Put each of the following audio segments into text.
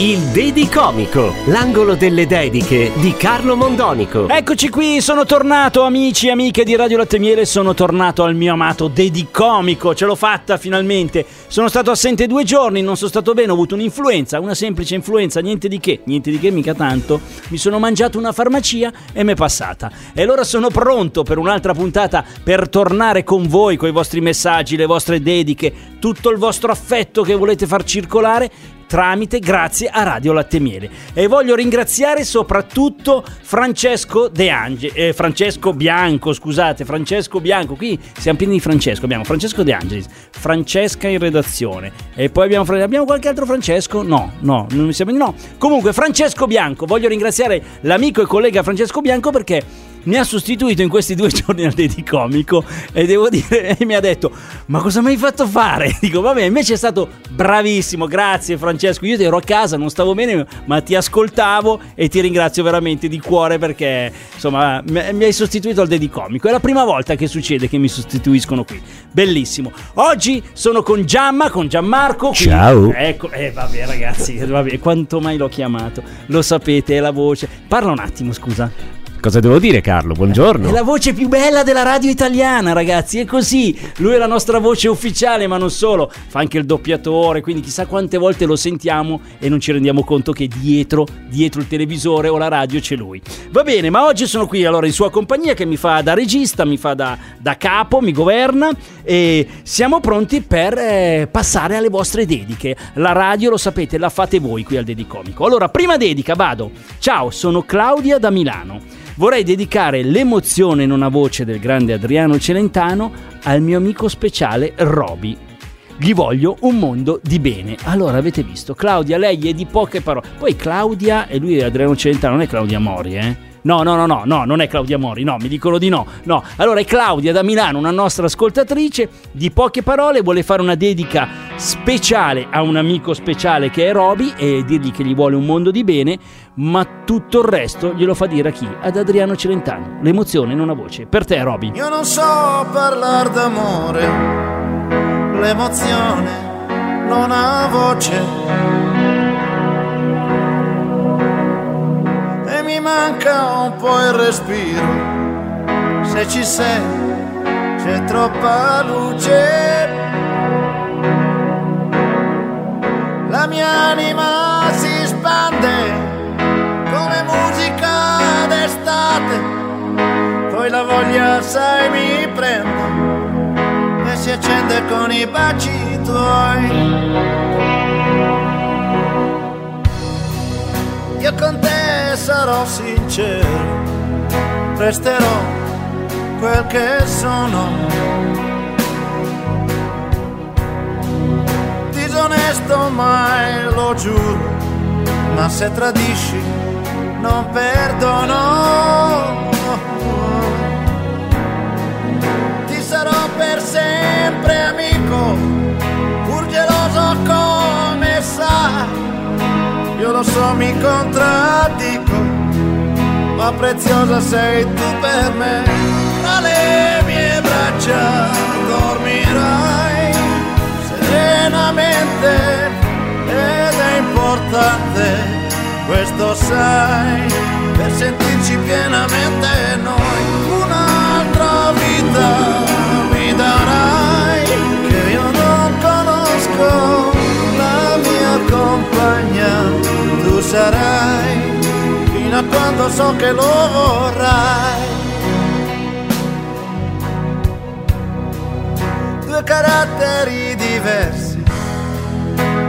Il Dedicomico, l'angolo delle dediche di Carlo Mondonico. Eccoci qui, sono tornato amici e amiche di Radio Latte Miele, sono tornato al mio amato Dedicomico, ce l'ho fatta finalmente. Sono stato assente due giorni, non sono stato bene, ho avuto un'influenza, una semplice influenza, niente di che, niente di che, mica tanto. Mi sono mangiato una farmacia e mi è passata. E allora sono pronto per un'altra puntata per tornare con voi, con i vostri messaggi, le vostre dediche, tutto il vostro affetto che volete far circolare tramite grazie a Radio Latte Miele. E voglio ringraziare soprattutto Francesco De Ange, eh, Francesco Bianco, scusate, Francesco Bianco, qui siamo pieni di Francesco, abbiamo Francesco De Angelis, Francesca in redazione e poi abbiamo, abbiamo qualche altro Francesco? No, no, non mi sembra di no. Comunque Francesco Bianco, voglio ringraziare l'amico e collega Francesco Bianco perché mi ha sostituito in questi due giorni al Dedicomico e devo dire, e mi ha detto, ma cosa mi hai fatto fare? Dico, vabbè, invece è stato bravissimo, grazie Francesco, io ero a casa, non stavo bene, ma ti ascoltavo e ti ringrazio veramente di cuore perché, insomma, mi hai sostituito al Dedicomico, è la prima volta che succede che mi sostituiscono qui, bellissimo. Oggi sono con Giamma, con Gianmarco. Qui. Ciao. Ecco, eh vabbè ragazzi, vabbè, quanto mai l'ho chiamato, lo sapete, è la voce. Parla un attimo, scusa. Cosa devo dire Carlo? Buongiorno. È la voce più bella della radio italiana, ragazzi, è così. Lui è la nostra voce ufficiale, ma non solo, fa anche il doppiatore, quindi chissà quante volte lo sentiamo e non ci rendiamo conto che dietro, dietro il televisore o la radio c'è lui. Va bene, ma oggi sono qui allora in sua compagnia che mi fa da regista, mi fa da, da capo, mi governa e siamo pronti per eh, passare alle vostre dediche. La radio, lo sapete, la fate voi qui al Dedicomico. Allora, prima dedica, vado. Ciao, sono Claudia da Milano vorrei dedicare l'emozione in una voce del grande Adriano Celentano al mio amico speciale Roby. Gli voglio un mondo di bene. Allora, avete visto, Claudia, lei è di poche parole. Poi Claudia, e lui è Adriano Celentano, non è Claudia Mori, eh? No, no, no, no, no, non è Claudia Mori, no, mi dicono di no. No, allora è Claudia da Milano, una nostra ascoltatrice, di poche parole, vuole fare una dedica speciale a un amico speciale che è Roby e dirgli che gli vuole un mondo di bene, ma tutto il resto glielo fa dire a chi? Ad Adriano Celentano. L'emozione in una voce. Per te, Roby. Io non so parlare d'amore, l'emozione non ha voce. E mi manca un po' il respiro, se ci sei c'è troppa luce. La mia anima si spande d'estate, poi la voglia sai mi prende e si accende con i baci tuoi. Io con te sarò sincero, resterò quel che sono. Disonesto mai lo giuro, ma se tradisci non perdono. Ti sarò per sempre amico, pur geloso come sai. Io lo so, mi contraddico, ma preziosa sei tu per me. Tra le mie braccia dormirai serenamente ed è importante, questo sai, per sentirci pienamente noi. Un'altra vita mi darai che io non conosco, la mia compagna tu sarai fino a quando so che lo vorrai. Due caratteri diversi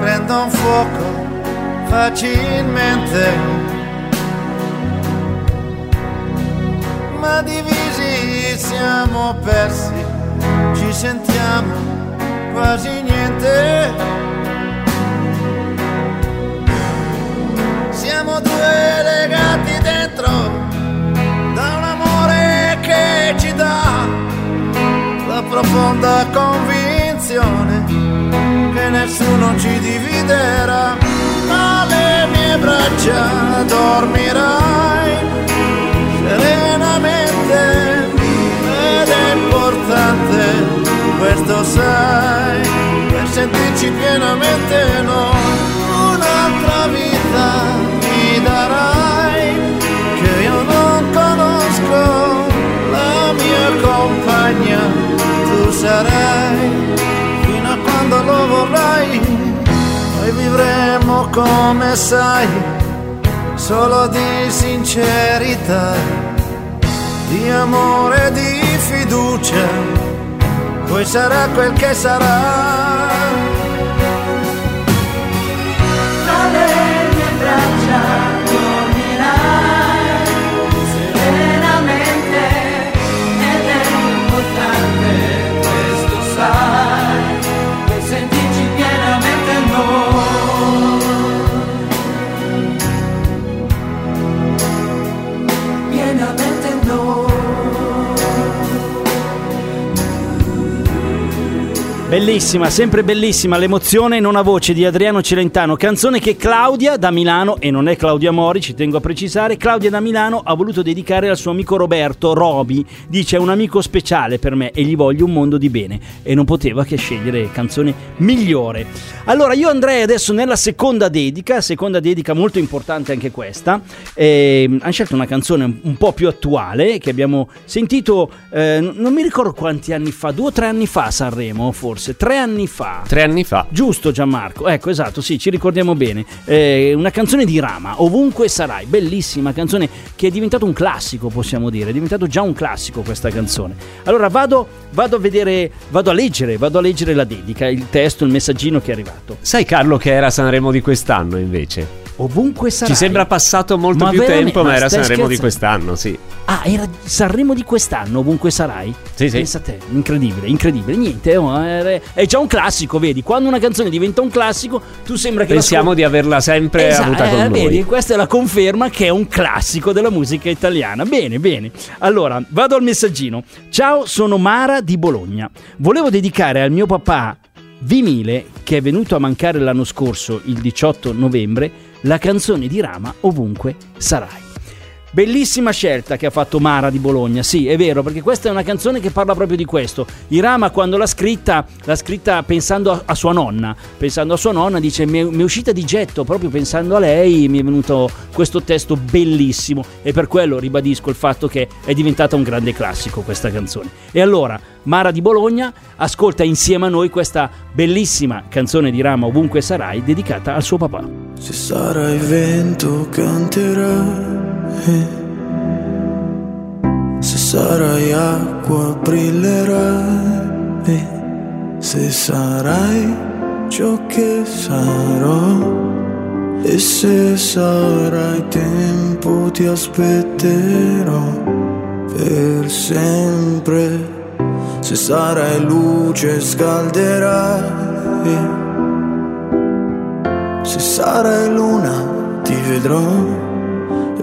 prendono fuoco facilmente. Ma divisi siamo persi, ci sentiamo quasi niente. siamo due legati dentro da un amore che ci dà la profonda convinzione non ci dividerà. Alle mie braccia dormirai serenamente ed è importante, questo sai, per sentirci pienamente noi. Un'altra vita mi darai che io non conosco, la mia compagna tu sarai fino a quando lo vorrai. Come sai, solo di sincerità, di amore, di fiducia, poi sarà quel che sarà. Bellissima, sempre bellissima l'emozione non ha voce di Adriano Celentano, canzone che Claudia da Milano, e non è Claudia Mori, ci tengo a precisare, Claudia da Milano ha voluto dedicare al suo amico Roberto Roby, dice è un amico speciale per me e gli voglio un mondo di bene. E non poteva che scegliere canzone migliore. Allora io andrei adesso nella seconda dedica, seconda dedica molto importante anche questa, eh, hanno scelto una canzone un po' più attuale che abbiamo sentito, eh, non mi ricordo quanti anni fa, due o tre anni fa a Sanremo forse, tre anni fa. Tre anni fa. Giusto Gianmarco, ecco esatto, sì, ci ricordiamo bene. Eh, una canzone di Rama, Ovunque sarai, bellissima canzone che è diventato un classico, possiamo dire, è diventato già un classico questa canzone. Allora vado, vado a vedere, vado a leggere, vado a leggere la dedica, il testo, il messaggino che è arrivato. Sai Carlo che era Sanremo di quest'anno invece? Ovunque sarai. Ci sembra passato molto Ma più tempo, ma, Ma era Sanremo di scherzando? quest'anno, sì. Ah, era Sanremo di quest'anno, ovunque sarai? Sì, sì. Pensa a te, incredibile, incredibile. Niente, oh, è già un classico, vedi? Quando una canzone diventa un classico, tu sembra che Pensiamo di averla sempre Esatto, avuta con eh, noi. vedi, questa è la conferma che è un classico della musica italiana. Bene, bene. Allora, vado al messaggino. Ciao, sono Mara di Bologna. Volevo dedicare al mio papà Vimile, che è venuto a mancare l'anno scorso, il 18 novembre, la canzone di Rama Ovunque sarai. Bellissima scelta che ha fatto Mara di Bologna, sì, è vero, perché questa è una canzone che parla proprio di questo. Irama quando l'ha scritta, l'ha scritta pensando a, a sua nonna, pensando a sua nonna, dice mi è, mi è uscita di getto, proprio pensando a lei, mi è venuto questo testo bellissimo e per quello ribadisco il fatto che è diventata un grande classico questa canzone. E allora, Mara di Bologna ascolta insieme a noi questa bellissima canzone di Rama Ovunque sarai dedicata al suo papà. Se sarai vento canterai, se sarai acqua brillerai, se sarai ciò che sarò, e se sarai tempo ti aspetterò per sempre, se sarai luce scalderai. Se sarai luna ti vedrò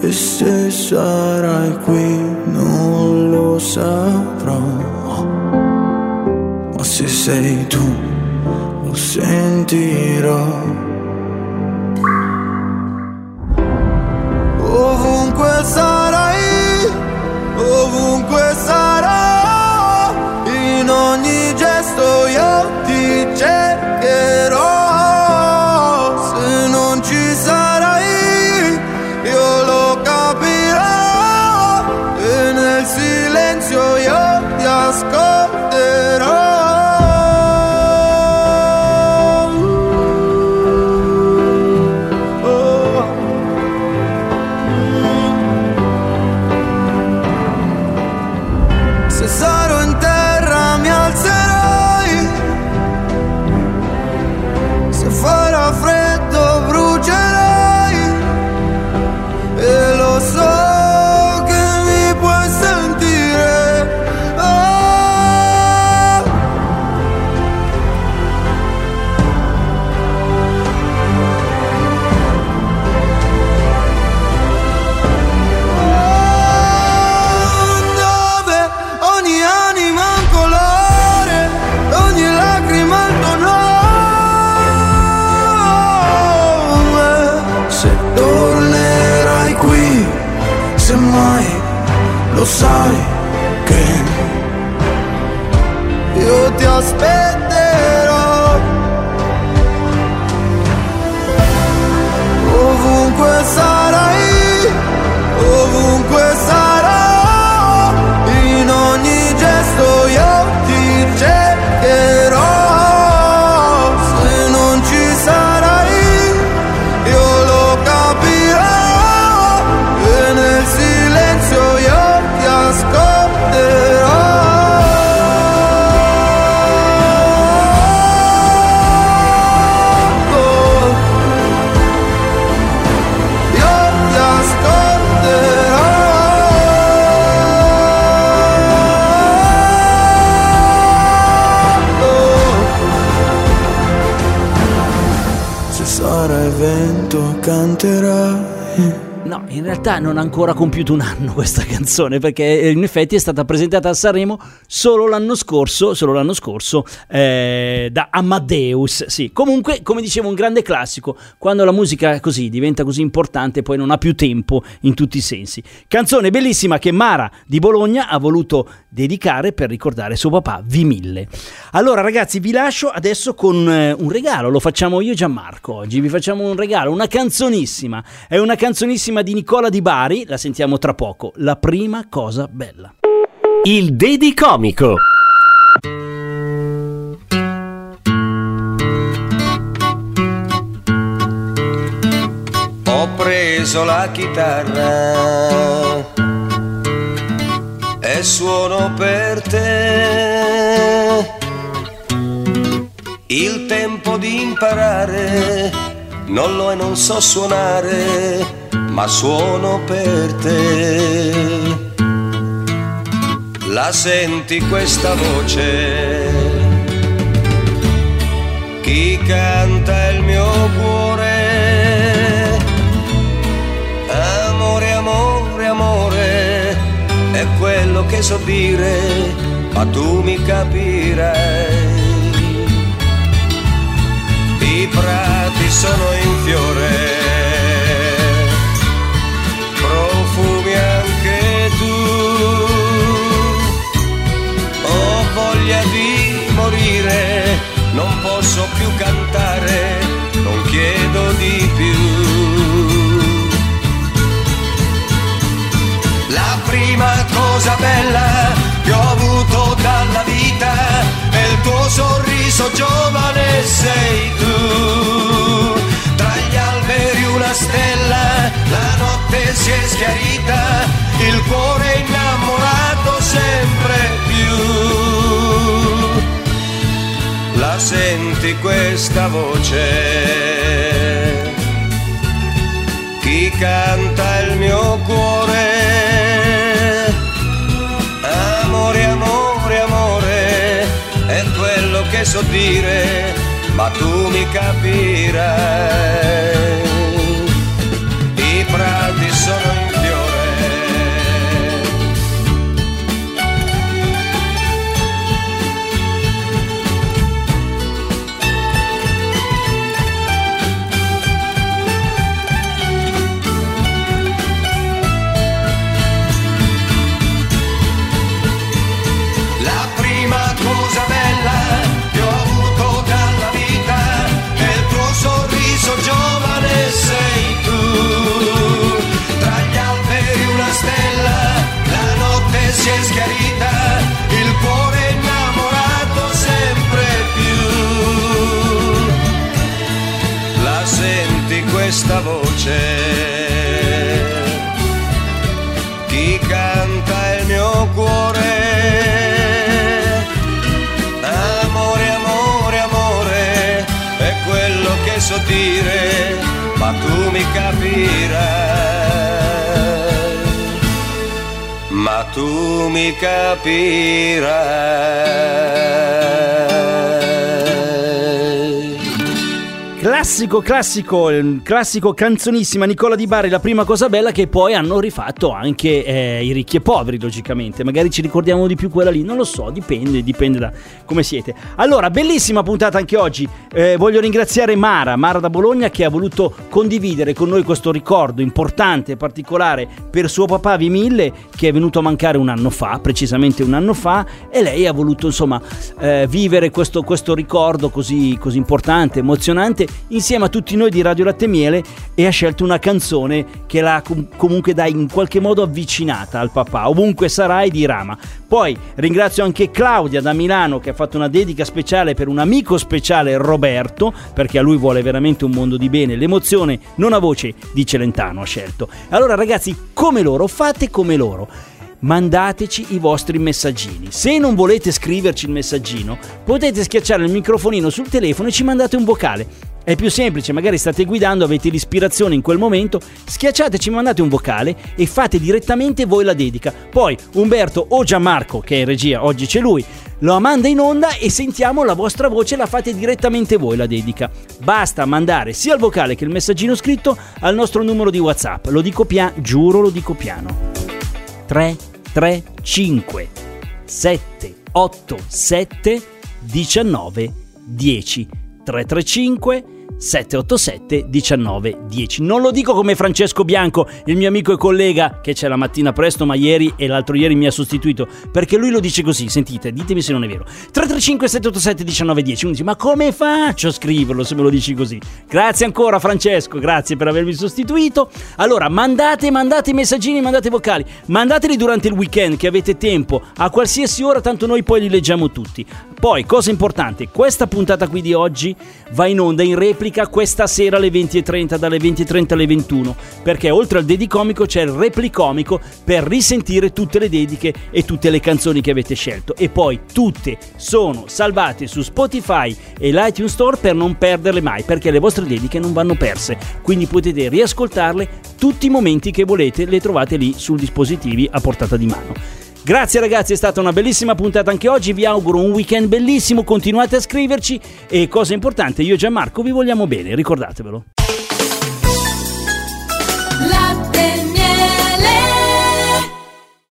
e se sarai qui non lo saprò. Ma se sei tu lo sentirò. Ovunque sarai, ovunque sarò, in ogni gesto io ti cercherò. Vento canterai. No, in realtà non ha ancora compiuto un anno questa canzone perché eh, in effetti è stata presentata a Sanremo solo l'anno scorso, solo l'anno scorso eh, da Amadeus. Sì, comunque, come dicevo, un grande classico. Quando la musica così diventa così importante, poi non ha più tempo in tutti i sensi. Canzone bellissima che Mara di Bologna ha voluto dedicare per ricordare suo papà V1000. Allora, ragazzi, vi lascio adesso con eh, un regalo. Lo facciamo io e Gianmarco oggi. Vi facciamo un regalo, una canzonissima. È una canzonissima di Nicola Di Bari. La sentiamo tra poco. La prima cosa bella. Il Dedicomico. Ho preso la chitarra e suono per te. Il tempo di imparare non lo è, non so suonare, ma suono per te. La senti questa voce? Chi canta il mio cuore? Amore, amore, amore, è quello che so dire, ma tu mi capirai. Bella che ho avuto dalla vita è il tuo sorriso giovane sei tu. Tra gli alberi una stella, la notte si è schiarita, il cuore innamorato sempre più. La senti questa voce? Chi canta il mio cuore? So dire, ma tu mi capirai. Tu mi capirai. Classico, classico, eh, classico canzonissima Nicola Di Bari, la prima cosa bella che poi hanno rifatto anche eh, i ricchi e poveri, logicamente. Magari ci ricordiamo di più quella lì, non lo so, dipende, dipende da come siete. Allora, bellissima puntata anche oggi. Eh, voglio ringraziare Mara, Mara da Bologna, che ha voluto condividere con noi questo ricordo importante e particolare per suo papà Vimille, che è venuto a mancare un anno fa, precisamente un anno fa, e lei ha voluto insomma eh, vivere questo, questo ricordo così, così importante, emozionante insieme a tutti noi di Radio Latte Miele e ha scelto una canzone che l'ha com- comunque da in qualche modo avvicinata al papà, ovunque sarà e di Rama. Poi ringrazio anche Claudia da Milano che ha fatto una dedica speciale per un amico speciale Roberto, perché a lui vuole veramente un mondo di bene. L'emozione non a voce di Celentano ha scelto. Allora ragazzi, come loro, fate come loro mandateci i vostri messaggini. Se non volete scriverci il messaggino, potete schiacciare il microfonino sul telefono e ci mandate un vocale. È più semplice, magari state guidando, avete l'ispirazione in quel momento, schiacciateci, mandate un vocale e fate direttamente voi la dedica. Poi Umberto o Gianmarco, che è in regia, oggi c'è lui, lo manda in onda e sentiamo la vostra voce, la fate direttamente voi la dedica. Basta mandare sia il vocale che il messaggino scritto al nostro numero di WhatsApp. Lo dico piano, giuro lo dico piano. 3 3 5 7 8 7 19 10 335 787 19 10. Non lo dico come Francesco Bianco, il mio amico e collega che c'è la mattina presto, ma ieri e l'altro ieri mi ha sostituito, perché lui lo dice così, sentite, ditemi se non è vero. 335 787 19 10. Uno dice, ma come faccio a scriverlo se me lo dici così? Grazie ancora Francesco, grazie per avermi sostituito. Allora, mandate, mandate messaggini, mandate vocali, mandateli durante il weekend che avete tempo, a qualsiasi ora, tanto noi poi li leggiamo tutti. Poi, cosa importante, questa puntata qui di oggi va in onda in replica questa sera alle 20.30, dalle 20.30 alle 21, perché oltre al dedicomico c'è il replicomico per risentire tutte le dediche e tutte le canzoni che avete scelto. E poi tutte sono salvate su Spotify e l'iTunes Store per non perderle mai, perché le vostre dediche non vanno perse. Quindi potete riascoltarle tutti i momenti che volete, le trovate lì sul dispositivi a portata di mano. Grazie ragazzi, è stata una bellissima puntata anche oggi, vi auguro un weekend bellissimo, continuate a scriverci e cosa importante, io e Gianmarco vi vogliamo bene, ricordatevelo. Latte